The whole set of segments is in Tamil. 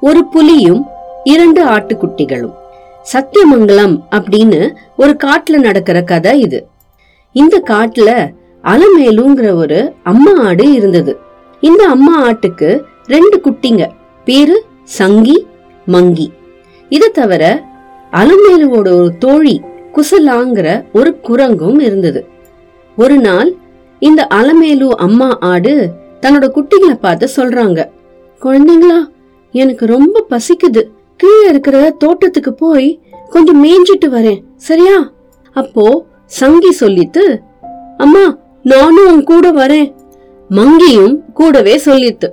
ஒரு புலியும் இரண்டு ஆட்டுக்குட்டிகளும். சத்தியமங்கலம் அப்படின்னு ஒரு காட்டுல நடக்கிற கதை இது. இந்த காட்டுல அலமேலுங்கிற ஒரு அம்மா ஆடு இருந்தது. இந்த அம்மா ஆட்டுக்கு ரெண்டு குட்டிங்க. பேரு சங்கி மங்கி. இத தவிர அலமேலுவோட ஒரு தோழி குசலாங்கிற ஒரு குரங்கும் இருந்தது. ஒரு நாள் இந்த அலமேலு அம்மா ஆடு தன்னோட குட்டிகளை பார்த்து சொல்றாங்க குழந்தைங்களா எனக்கு ரொம்ப பசிக்குது. கீழே இருக்கிற தோட்டத்துக்கு போய் கொஞ்சம் மேய்ஞ்சிட்டு வரேன். சரியா? அப்போ சங்கி சொல்லித்து அம்மா நானும் உன் கூட வரேன். மங்கியும் கூடவே சொல்லித்து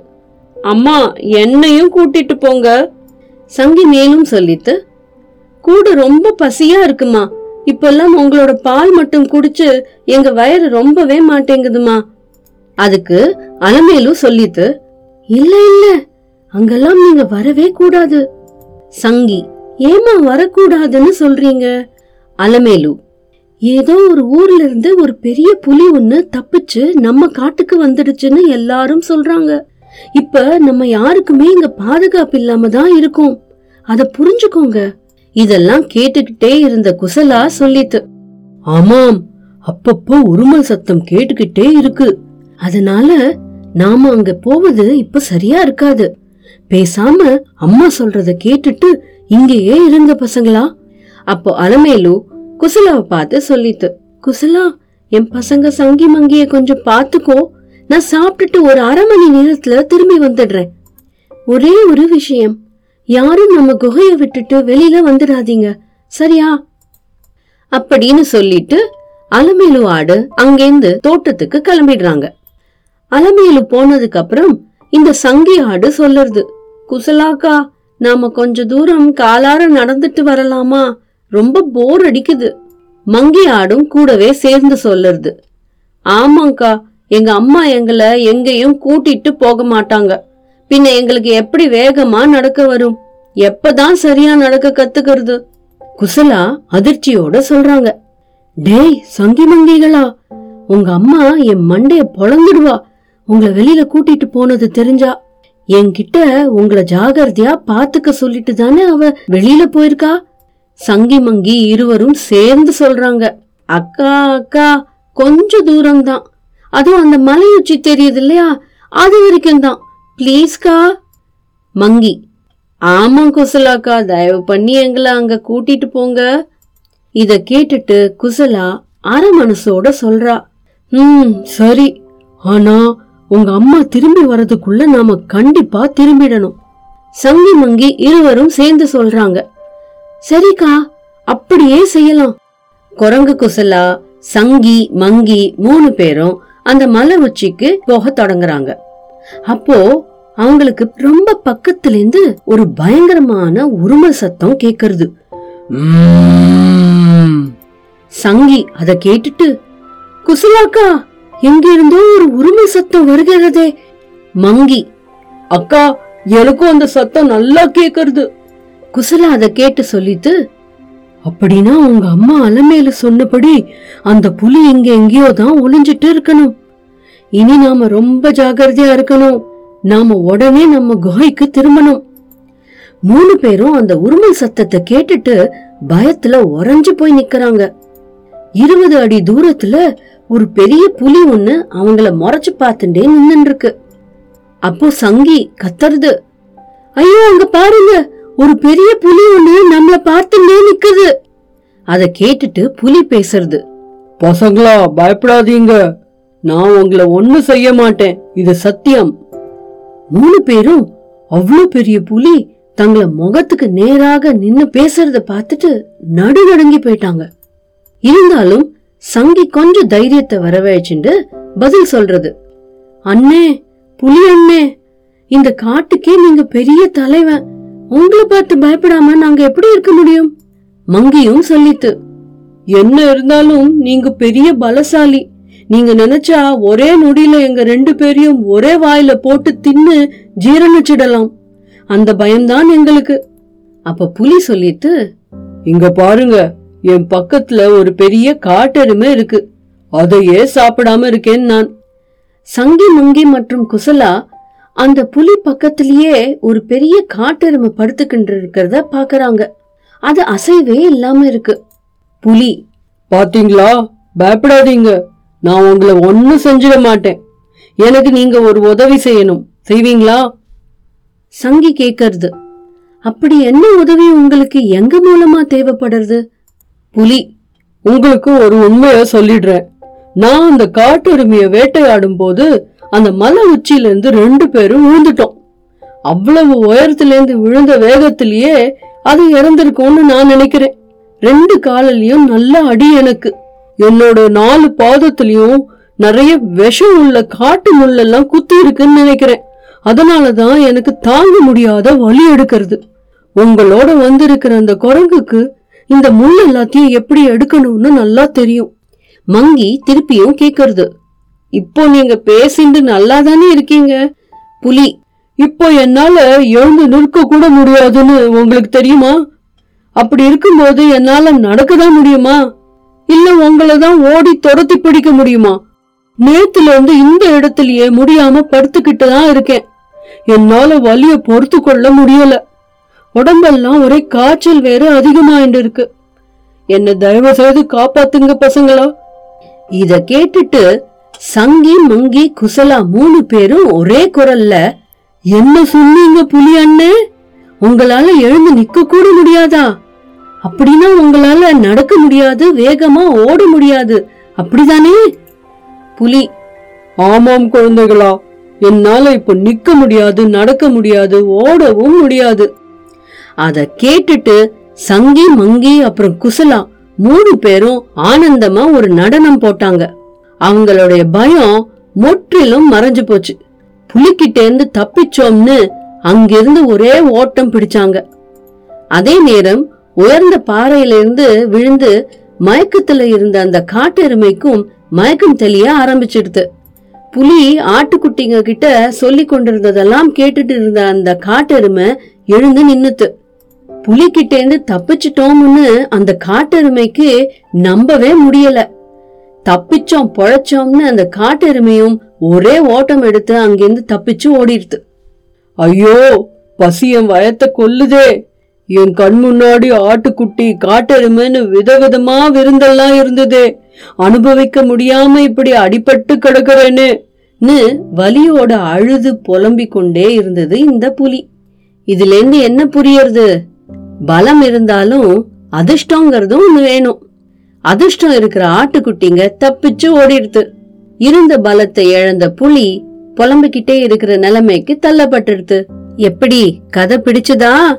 அம்மா என்னையும் கூட்டிட்டு போங்க. சங்கி மேலும் சொல்லித்து கூட ரொம்ப பசியா இருக்குமா? இப்பெல்லாம் உங்களோட பால் மட்டும் குடிச்சு எங்க வயிறு ரொம்பவே மாட்டேங்குதுமா? அதுக்கு அலமேலு சொல்லித்து இல்ல இல்ல அங்கெல்லாம் நீங்க வரவே கூடாது. சங்கி ஏமா வரக்கூடாதுன்னு சொல்றீங்க? அலமேலு ஏதோ ஒரு ஊர்ல இருந்து ஒரு பெரிய புலி ஒண்ணு தப்பிச்சு நம்ம காட்டுக்கு வந்துடுச்சுன்னு எல்லாரும் சொல்றாங்க. இப்ப நம்ம யாருக்குமே இங்க பாதுகாப்பு இல்லாம தான் இருக்கும். அத புரிஞ்சுக்கோங்க. இதெல்லாம் கேட்டுக்கிட்டே இருந்த குசலா சொல்லித்து ஆமாம் அப்பப்போ உருமல் சத்தம் கேட்டுக்கிட்டே இருக்கு. அதனால நாம அங்க போவது இப்ப சரியா இருக்காது. பேசாம அம்மா சொல்றத கேட்டுட்டு இங்கேயே இருங்க பசங்களா? அப்போ அலமேலு குசலாவை பார்த்து சொல்லித்து குசலா என் பசங்க சங்கி மங்கிய கொஞ்சம் பாத்துக்கோ நான் சாப்பிட்டுட்டு ஒரு அரை மணி நேரத்துல திரும்பி வந்துடுறேன். ஒரே ஒரு விஷயம் யாரும் நம்ம குகைய விட்டுட்டு வெளியில வந்துடாதீங்க சரியா? அப்படின்னு சொல்லிட்டு அலமேலு ஆடு அங்கேந்து தோட்டத்துக்கு கிளம்பிடுறாங்க. அலமேலு போனதுக்கு அப்புறம் இந்த சங்கி ஆடு சொல்லுறது. குசலாக்கா நாம கொஞ்ச தூரம் காலார நடந்துட்டு வரலாமா? ரொம்ப போர் அடிக்குது. மங்கி ஆடும் கூடவே சேர்ந்து சொல்லுறது. ஆமாங்கா எங்க அம்மா எங்களை எங்கேயும் கூட்டிட்டு போக மாட்டாங்க. பின்ன எங்களுக்கு எப்படி வேகமா நடக்க வரும்? எப்பதான் சரியா நடக்க கத்துக்கிறது? குசலா அதிர்ச்சியோட சொல்றாங்க. டேய் சங்கி மங்கிகளா உங்க அம்மா என் மண்டைய பொழந்துடுவா. உங்களை வெளியில கூட்டிட்டு போனது தெரிஞ்சா என்கிட்ட உங்களை ஜாகிரதையா பாத்துக்க சொல்லிட்டு தானே அவ வெளியில போயிருக்கா? சங்கி மங்கி இருவரும் சேர்ந்து சொல்றாங்க. அக்கா அக்கா கொஞ்ச தூரம்தான். அதுவும் அந்த மலையுச்சி தெரியுது இல்லையா? அது வரைக்கும் தான் ப்ளீஸ்கா மங்கி. ஆமா குசலாக்கா தயவு பண்ணி எங்களை அங்க கூட்டிட்டு போங்க. இத கேட்டுட்டு குசலா அரை மனசோட சொல்றா. ம் சரி. ஆனா உங்க அம்மா திரும்பி வரதுக்குள்ள நாம கண்டிப்பா திரும்பிடணும். சங்கி மங்கி இருவரும் சேர்ந்து சொல்றாங்க. சரிக்கா அப்படியே செய்யலாம். குரங்கு குசலா சங்கி மங்கி மூணு பேரும் அந்த மலை உச்சிக்கு போக தொடங்குறாங்க. அப்போ அவங்களுக்கு ரொம்ப பக்கத்துல இருந்து ஒரு பயங்கரமான உருமல் சத்தம் கேக்குறது. சங்கி அத கேட்டுட்டு குசலாக்கா எங்கிருந்தோ ஒரு உரிமை சத்தம் வருகிறதே. மங்கி அக்கா எனக்கும் அந்த சத்தம் நல்லா கேக்குறது. குசலா அதை கேட்டு சொல்லிட்டு அப்படின்னா உங்க அம்மா அலமேல சொன்னபடி அந்த புலி இங்க எங்கேயோ தான் ஒளிஞ்சிட்டு இருக்கணும். இனி நாம ரொம்ப ஜாகிரதையா இருக்கணும். நாம உடனே நம்ம குகைக்கு திரும்பணும். மூணு பேரும் அந்த உருமல் சத்தத்தை கேட்டுட்டு பயத்துல உறைஞ்சு போய் நிக்கிறாங்க. இருபது அடி தூரத்துல ஒரு பெரிய புலி ஒண்ணு அவங்கள முறைச்சு பார்த்துட்டே நின்னு இருக்கு அப்போ சங்கி கத்துறது ஐயோ அங்க பாருங்க ஒரு பெரிய புலி ஒண்ணு நம்மள பார்த்துட்டே நிக்குது. அத கேட்டுட்டு புலி பேசுறது. பசங்களா பயப்படாதீங்க. நான் உங்களை ஒண்ணு செய்ய மாட்டேன். இது சத்தியம். மூணு பேரும் அவ்வளவு பெரிய புலி தங்கள முகத்துக்கு நேராக நின்னு பேசுறத பார்த்துட்டு நடுநடுங்கி போயிட்டாங்க. இருந்தாலும் சங்கி கொஞ்சம் தைரியத்தை வரவழைச்சுண்டு பதில் சொல்றது. அண்ணே புலி அண்ணே இந்த காட்டுக்கே நீங்க பெரிய தலைவன். உங்களை பார்த்து பயப்படாம நாங்க எப்படி இருக்க முடியும்? மங்கியும் சொல்லித்து என்ன இருந்தாலும் நீங்க பெரிய பலசாலி. நீங்க நினைச்சா ஒரே நொடியில எங்க ரெண்டு பேரையும் ஒரே வாயில போட்டு தின்னு ஜீரணிச்சிடலாம். அந்த பயம்தான் எங்களுக்கு. அப்ப புலி சொல்லிட்டு இங்க பாருங்க என் பக்கத்துல ஒரு பெரிய காட்டெருமை இருக்கு. அதையே சாப்பிடாம இருக்கேன் நான். சங்கி மங்கி மற்றும் குசலா அந்த புலி பக்கத்திலேயே ஒரு பெரிய காட்டெருமை படுத்துக்கிட்டு இருக்கிறத பாக்குறாங்க. அது அசைவே இல்லாம இருக்கு. புலி பாத்தீங்களா? பயப்படாதீங்க. நான் உங்களை ஒன்னும் செஞ்சிட மாட்டேன். எனக்கு நீங்க ஒரு உதவி செய்யணும். செய்வீங்களா? சங்கி கேட்கறது அப்படி என்ன உதவி உங்களுக்கு எங்க மூலமா தேவைப்படுறது? புலி உங்களுக்கு ஒரு உண்மைய சொல்லிடுறேன். நான் அந்த காட்டெருமைய வேட்டையாடும் போது அந்த மலை உச்சியில இருந்து ரெண்டு பேரும் விழுந்துட்டோம். அவ்வளவு உயரத்திலேருந்து விழுந்த வேகத்திலேயே அது இறந்திருக்கும்னு நான் நினைக்கிறேன். ரெண்டு காலிலையும் நல்ல அடி எனக்கு. என்னோட நாலு பாதத்திலையும் நிறைய விஷம் உள்ள காட்டு முள்ளெல்லாம் குத்தி இருக்குன்னு நினைக்கிறேன். அதனாலதான் எனக்கு தாங்க முடியாத வலி எடுக்கிறது. உங்களோட வந்திருக்கிற அந்த குரங்குக்கு இந்த முள் எல்லாத்தையும் எப்படி எடுக்கணும்னு நல்லா தெரியும். மங்கி திருப்பியும் கேக்குறது. இப்போ நீங்க பேசிண்டு நல்லா தானே இருக்கீங்க? புலி இப்போ என்னால எழுந்து நிற்க கூட முடியாதுன்னு உங்களுக்கு தெரியுமா? அப்படி இருக்கும்போது என்னால நடக்கதான் முடியுமா? இல்ல உங்களை தான் ஓடி துரத்தி பிடிக்க முடியுமா? நேத்துல இருந்து இந்த இடத்துலயே முடியாம படுத்துக்கிட்டு தான் இருக்கேன். என்னால வலிய பொறுத்து கொள்ள முடியல. உடம்பெல்லாம் ஒரே காய்ச்சல் வேற அதிகமாயிட்டு இருக்கு என்ன தயவு செய்து காப்பாத்துங்க பசங்களா. இத கேட்டுட்டு சங்கி மங்கி குசலா மூணு பேரும் ஒரே குரல்ல என்ன சொன்னீங்க புலி அண்ணே? உங்களால எழுந்து நிக்க கூட முடியாதா? அப்படின்னா உங்களால நடக்க முடியாது வேகமா ஓட முடியாது. அப்படிதானே? புலி ஆமாம் குழந்தைகளா. என்னால இப்ப நிக்க முடியாது நடக்க முடியாது ஓடவும் முடியாது. அத கேட்டுட்டு சங்கி மங்கி அப்புறம் குசலா மூணு பேரும் ஆனந்தமா ஒரு நடனம் போட்டாங்க. அவங்களுடைய பயம் முற்றிலும் மறைஞ்சு போச்சு. புலிக்கிட்ட இருந்து தப்பிச்சோம்னு அங்கிருந்து ஒரே ஓட்டம் பிடிச்சாங்க. அதே நேரம் உயர்ந்த பாறையிலிருந்து விழுந்து மயக்கத்துல இருந்த அந்த காட்டெருமைக்கும் மயக்கம் தெளிய ஆரம்பிச்சிடுது. புலி ஆட்டுக்குட்டிங்க கிட்ட சொல்லி கொண்டிருந்ததெல்லாம் கேட்டுட்டு இருந்த அந்த காட்டெருமை எழுந்து நின்னுத்து புலிகிட்ட இருந்து தப்பிச்சிட்டோம்னு அந்த காட்டெருமைக்கு நம்பவே முடியல. தப்பிச்சோம் பொழைச்சோம்னு அந்த காட்டெருமையும் ஒரே ஓட்டம் எடுத்து அங்கிருந்து தப்பிச்சு ஓடிடுது ஐயோ பசி என் வயத்தை கொல்லுதே. என் கண் முன்னாடி ஆட்டுக்குட்டி காட்டெருமைன்னு விதவிதமா விருந்தெல்லாம் இருந்ததே. அனுபவிக்க முடியாம இப்படி அடிபட்டு கிடக்குறேன்னு வலியோட அழுது புலம்பிக் கொண்டே இருந்தது இந்த புலி. இதுலேருந்து என்ன புரியறது? பலம் இருந்தாலும் அதிர்ஷ்டங்கிறதும் ஒண்ணு வேணும். அதிர்ஷ்டம் இருக்கிற ஆட்டுக்குட்டிங்க தப்பிச்சு ஓடிடுது. இருந்த பலத்தை இழந்த புலி புலம்பிக்கிட்டே இருக்கிற நிலைமைக்கு தள்ளப்பட்டுடுது. எப்படி கதை பிடிச்சதா?